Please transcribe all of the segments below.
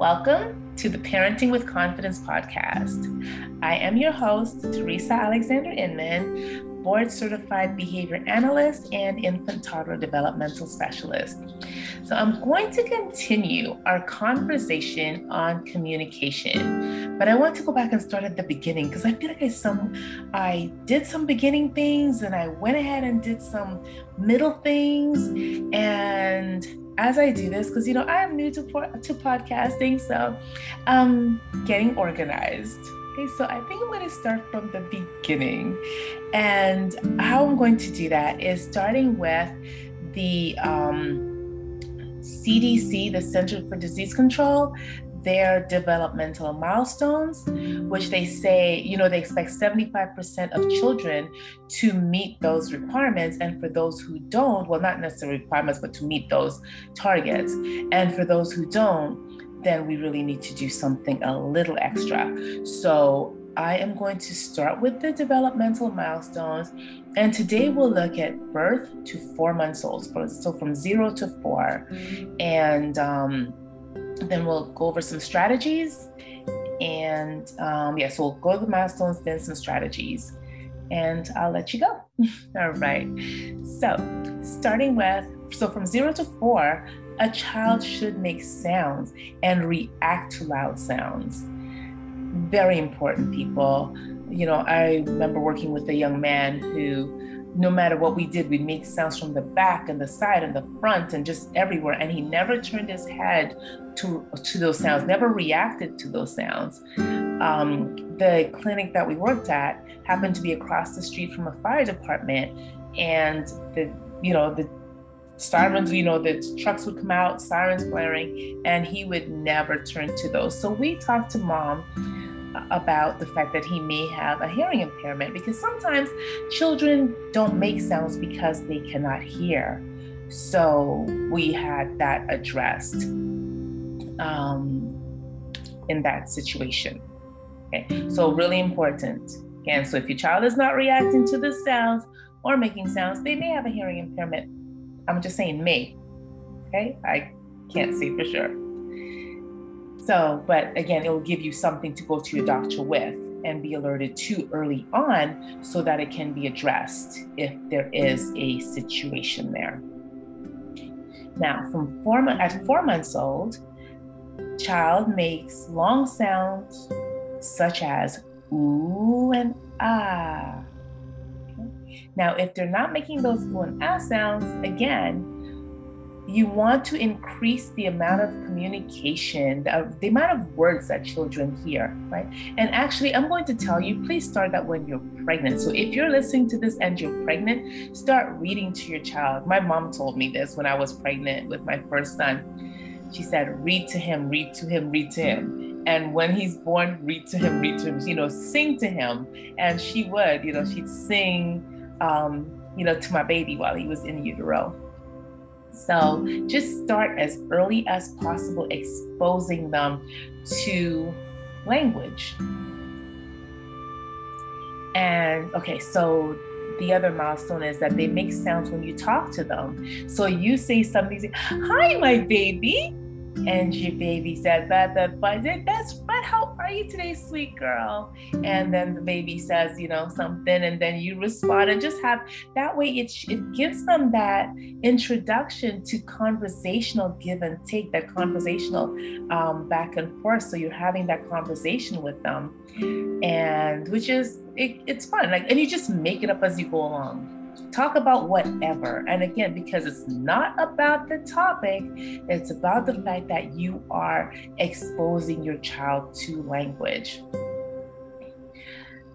Welcome to the Parenting with Confidence podcast. I am your host, Theresa Alexander Inman, board certified behavior analyst and infant toddler developmental specialist. So, I'm going to continue our conversation on communication, but I want to go back and start at the beginning because I feel like I some I did some beginning things and I went ahead and did some middle things and as I do this, because you know I am new to to podcasting, so um, getting organized. Okay, so I think I'm going to start from the beginning, and how I'm going to do that is starting with the um, CDC, the Center for Disease Control their developmental milestones, which they say, you know, they expect 75% of children to meet those requirements. And for those who don't, well, not necessarily requirements, but to meet those targets. And for those who don't, then we really need to do something a little extra. So I am going to start with the developmental milestones. And today we'll look at birth to four months old. So from zero to four. And, um, then we'll go over some strategies. And um, yeah, so we'll go over the milestones, then some strategies. And I'll let you go. All right. So, starting with so from zero to four, a child should make sounds and react to loud sounds. Very important, people. You know, I remember working with a young man who no matter what we did, we'd make sounds from the back and the side and the front and just everywhere. And he never turned his head to, to those sounds, never reacted to those sounds. Um, the clinic that we worked at happened to be across the street from a fire department. And the, you know, the sirens, you know, the trucks would come out, sirens blaring, and he would never turn to those. So we talked to mom about the fact that he may have a hearing impairment because sometimes children don't make sounds because they cannot hear. So we had that addressed um, in that situation. Okay, so really important. Again, so if your child is not reacting to the sounds or making sounds, they may have a hearing impairment. I'm just saying may. Okay, I can't say for sure. So, but again, it will give you something to go to your doctor with and be alerted to early on so that it can be addressed if there is a situation there. Now, from four at four months old, child makes long sounds such as ooh and ah. Okay. Now, if they're not making those ooh and ah sounds, again, you want to increase the amount of communication, the, amount of words that children hear, right? And actually, I'm going to tell you, please start that when you're pregnant. So if you're listening to this and you're pregnant, start reading to your child. My mom told me this when I was pregnant with my first son. She said, read to him, read to him, read to him. And when he's born, read to him, read to him, you know, sing to him. And she would, you know, she'd sing, um, you know, to my baby while he was in utero. So just start as early as possible exposing them to language. And okay, so the other milestone is that they make sounds when you talk to them. So you say something, hi, my baby. And your baby said, that, that, but that's but how are you today, sweet girl? And then the baby says, you know, something, and then you respond and just have that way it, it gives them that introduction to conversational give and take, that conversational um, back and forth. So you're having that conversation with them, and which is it, it's fun. Like, and you just make it up as you go along talk about whatever. And again, because it's not about the topic, it's about the fact that you are exposing your child to language.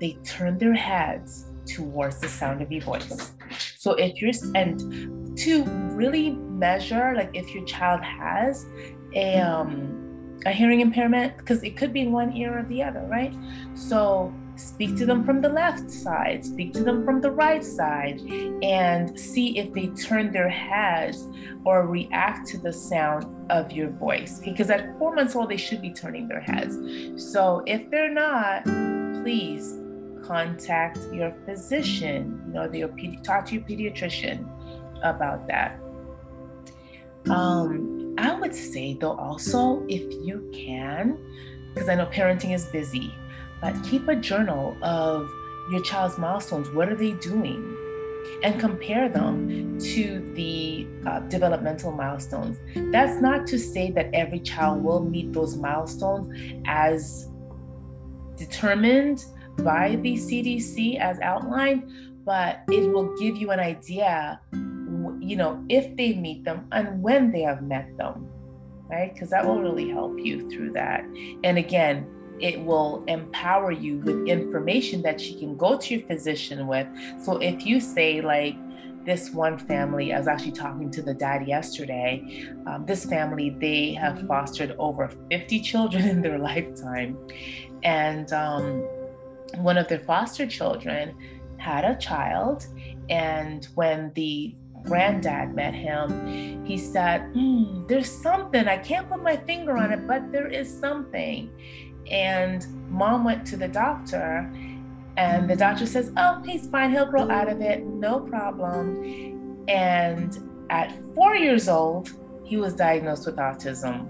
They turn their heads towards the sound of your voice. So if you're, and to really measure, like if your child has a, um, a hearing impairment, because it could be in one ear or the other, right? So Speak to them from the left side, speak to them from the right side, and see if they turn their heads or react to the sound of your voice. Because at four months old, they should be turning their heads. So if they're not, please contact your physician, you know, the, talk to your pediatrician about that. Um, I would say, though, also, if you can, because I know parenting is busy, but keep a journal of your child's milestones. What are they doing? And compare them to the uh, developmental milestones. That's not to say that every child will meet those milestones as determined by the CDC as outlined, but it will give you an idea, you know, if they meet them and when they have met them, right? Because that will really help you through that. And again, it will empower you with information that you can go to your physician with. So if you say, like, this one family, I was actually talking to the dad yesterday. Um, this family, they have fostered over 50 children in their lifetime. And um, one of their foster children had a child. And when the granddad met him, he said, mm, There's something, I can't put my finger on it, but there is something. And mom went to the doctor, and the doctor says, Oh, he's fine, he'll grow out of it, no problem. And at four years old, he was diagnosed with autism.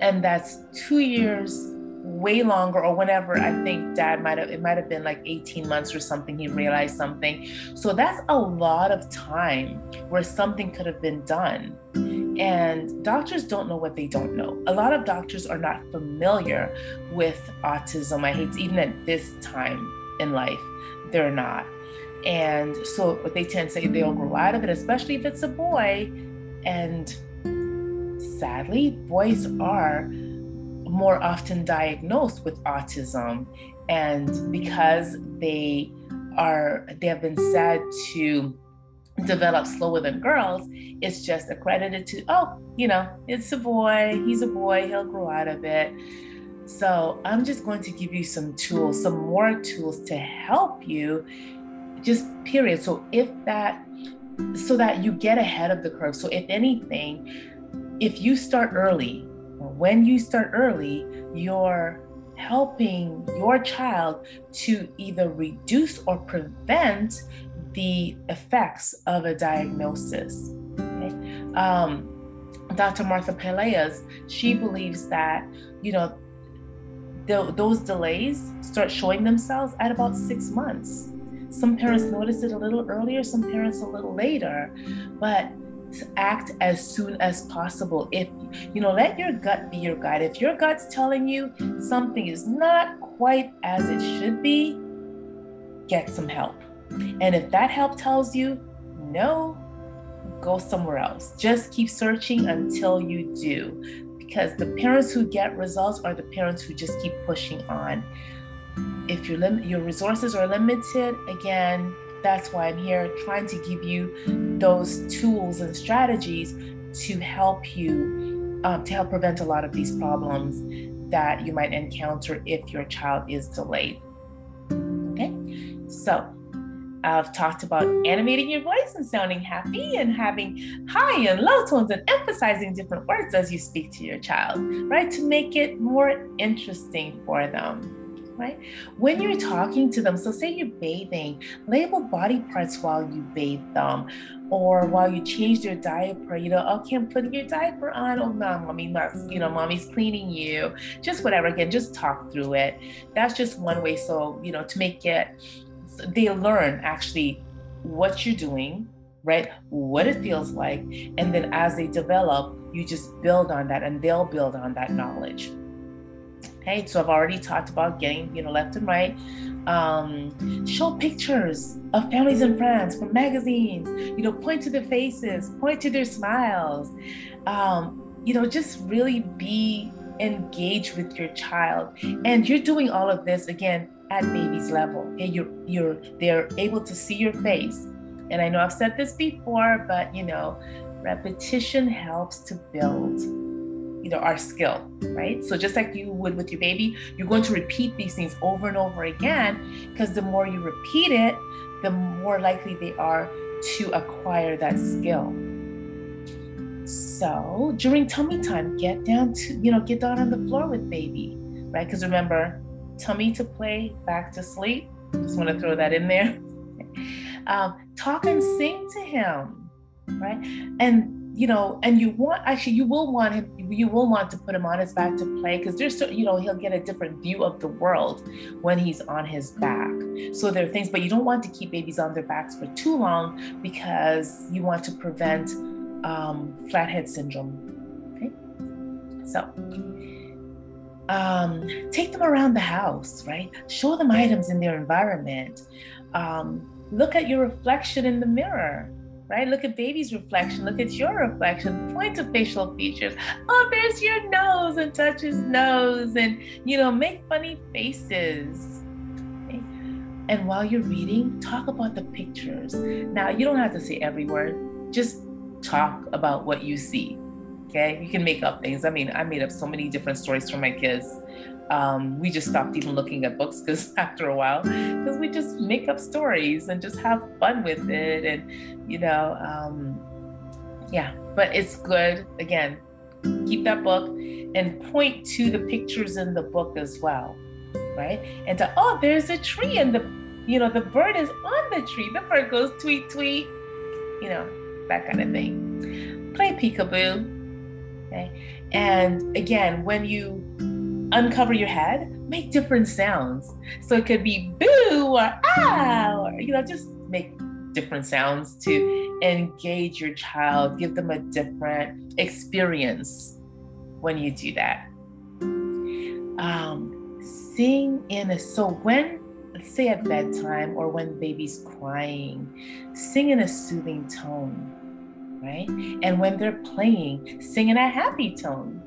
And that's two years way longer or whenever i think dad might have it might have been like 18 months or something he realized something so that's a lot of time where something could have been done and doctors don't know what they don't know. A lot of doctors are not familiar with autism. I hate even at this time in life they're not. And so what they tend to say they'll grow out of it especially if it's a boy. And sadly boys are more often diagnosed with autism. And because they are they have been said to develop slower than girls it's just accredited to oh you know it's a boy he's a boy he'll grow out of it. So i'm just going to give you some tools some more tools to help you just period. So if that so that you get ahead of the curve. So if anything if you start early when you start early, you're helping your child to either reduce or prevent the effects of a diagnosis. Um, Dr. Martha Peleas, she believes that, you know, the, those delays start showing themselves at about six months. Some parents notice it a little earlier, some parents a little later, but act as soon as possible. If you know, let your gut be your guide. If your gut's telling you something is not quite as it should be, get some help. And if that help tells you no, go somewhere else. Just keep searching until you do. Because the parents who get results are the parents who just keep pushing on. If your lim- your resources are limited, again, that's why I'm here trying to give you those tools and strategies to help you um, to help prevent a lot of these problems that you might encounter if your child is delayed. Okay, so I've talked about animating your voice and sounding happy and having high and low tones and emphasizing different words as you speak to your child, right? To make it more interesting for them right? When you're talking to them, so say you're bathing, label body parts while you bathe them or while you change their diaper, you know, okay, I'm putting your diaper on. Oh no, mommy must, you know, mommy's cleaning you. Just whatever. Again, just talk through it. That's just one way. So, you know, to make it, they learn actually what you're doing, right? What it feels like. And then as they develop, you just build on that and they'll build on that knowledge. Okay, so I've already talked about getting, you know, left and right. Um, show pictures of families and friends from magazines. You know, point to their faces, point to their smiles. Um, you know, just really be engaged with your child. And you're doing all of this again at baby's level. Okay, you're you're they're able to see your face. And I know I've said this before, but you know, repetition helps to build you know our skill right so just like you would with your baby you're going to repeat these things over and over again because the more you repeat it the more likely they are to acquire that skill so during tummy time get down to you know get down on the floor with baby right because remember tummy to play back to sleep just want to throw that in there um, talk and sing to him right and you know, and you want actually you will want him, you will want to put him on his back to play because there's you know he'll get a different view of the world when he's on his back. So there are things, but you don't want to keep babies on their backs for too long because you want to prevent um, flathead syndrome. Okay, so um, take them around the house, right? Show them items in their environment. Um, look at your reflection in the mirror right? Look at baby's reflection. Look at your reflection. Point to facial features. Oh, there's your nose and touch his nose and, you know, make funny faces. And while you're reading, talk about the pictures. Now, you don't have to say every word, just talk about what you see. Okay, you can make up things. I mean, I made up so many different stories for my kids um, we just stopped even looking at books because after a while, because we just make up stories and just have fun with it, and you know, um, yeah. But it's good. Again, keep that book and point to the pictures in the book as well, right? And to oh, there's a tree, and the you know the bird is on the tree. The bird goes tweet tweet, you know, that kind of thing. Play peekaboo. Okay. And again, when you uncover your head, make different sounds. So it could be boo or ah, or, you know, just make different sounds to engage your child, give them a different experience when you do that. Um, sing in a, so when, say at bedtime or when baby's crying, sing in a soothing tone, right? And when they're playing, sing in a happy tone.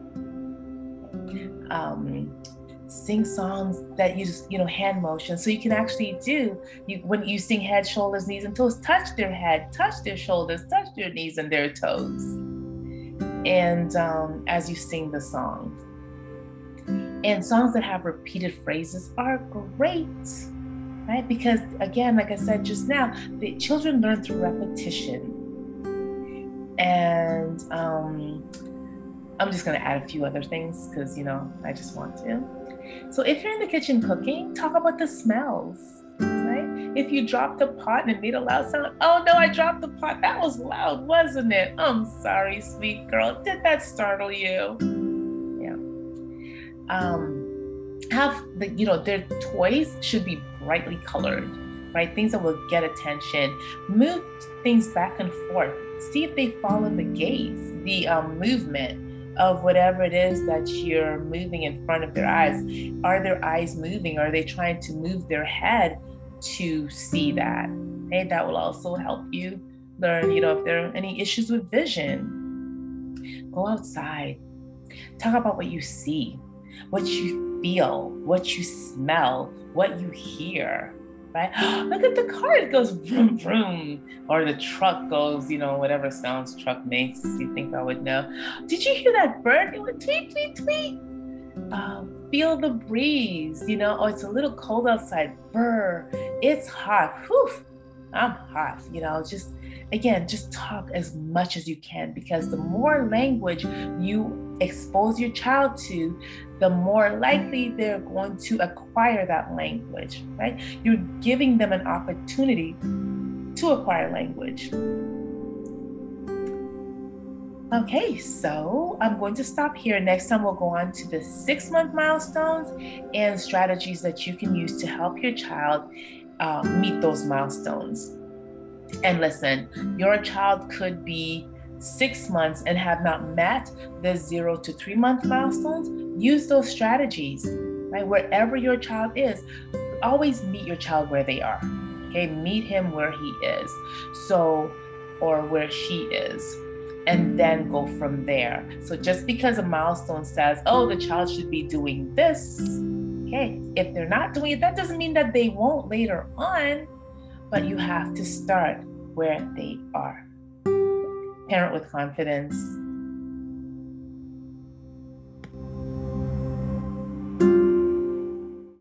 Um, sing songs that just you know hand motion. So you can actually do you when you sing head shoulders knees and toes touch their head touch their shoulders touch their knees and their toes. And um, as you sing the song. And songs that have repeated phrases are great right? Because again like i said just now the children learn through repetition and um, I'm just going to add a few other things because, you know, I just want to. So if you're in the kitchen cooking, talk about the smells, right? If you dropped a pot and it made a loud sound, oh no, I dropped the pot. That was loud, wasn't it? I'm sorry, sweet girl. Did that startle you? Yeah. Um, have the, you know, their toys should be brightly colored, right? Things that will get attention. Move things back and forth. See if they follow the gaze, the um, movement of whatever it is that you're moving in front of their eyes. Are their eyes moving? Are they trying to move their head to see that? Hey, that will also help you learn, you know, if there are any issues with vision. Go outside. Talk about what you see, what you feel, what you smell, what you hear right? Look at the car, it goes vroom vroom. Or the truck goes, you know, whatever sounds truck makes, you think I would know. Did you hear that bird? It went tweet, tweet, tweet. Um, feel the breeze, you know, oh, it's a little cold outside. Brr, it's hot. Whew, I'm hot, you know, just again, just talk as much as you can because the more language you expose your child to, the more likely they're going to acquire that language, right? You're giving them an opportunity to acquire language. Okay, so I'm going to stop here. Next time, we'll go on to the six month milestones and strategies that you can use to help your child uh, meet those milestones. And listen, your child could be six months and have not met the zero to three month milestones. Use those strategies, right? Wherever your child is, always meet your child where they are. Okay, meet him where he is. So, or where she is and then go from there. So just because a milestone says, oh, the child should be doing this, okay, if they're not doing it, that doesn't mean that they won't later on but you have to start where they are. Parent with confidence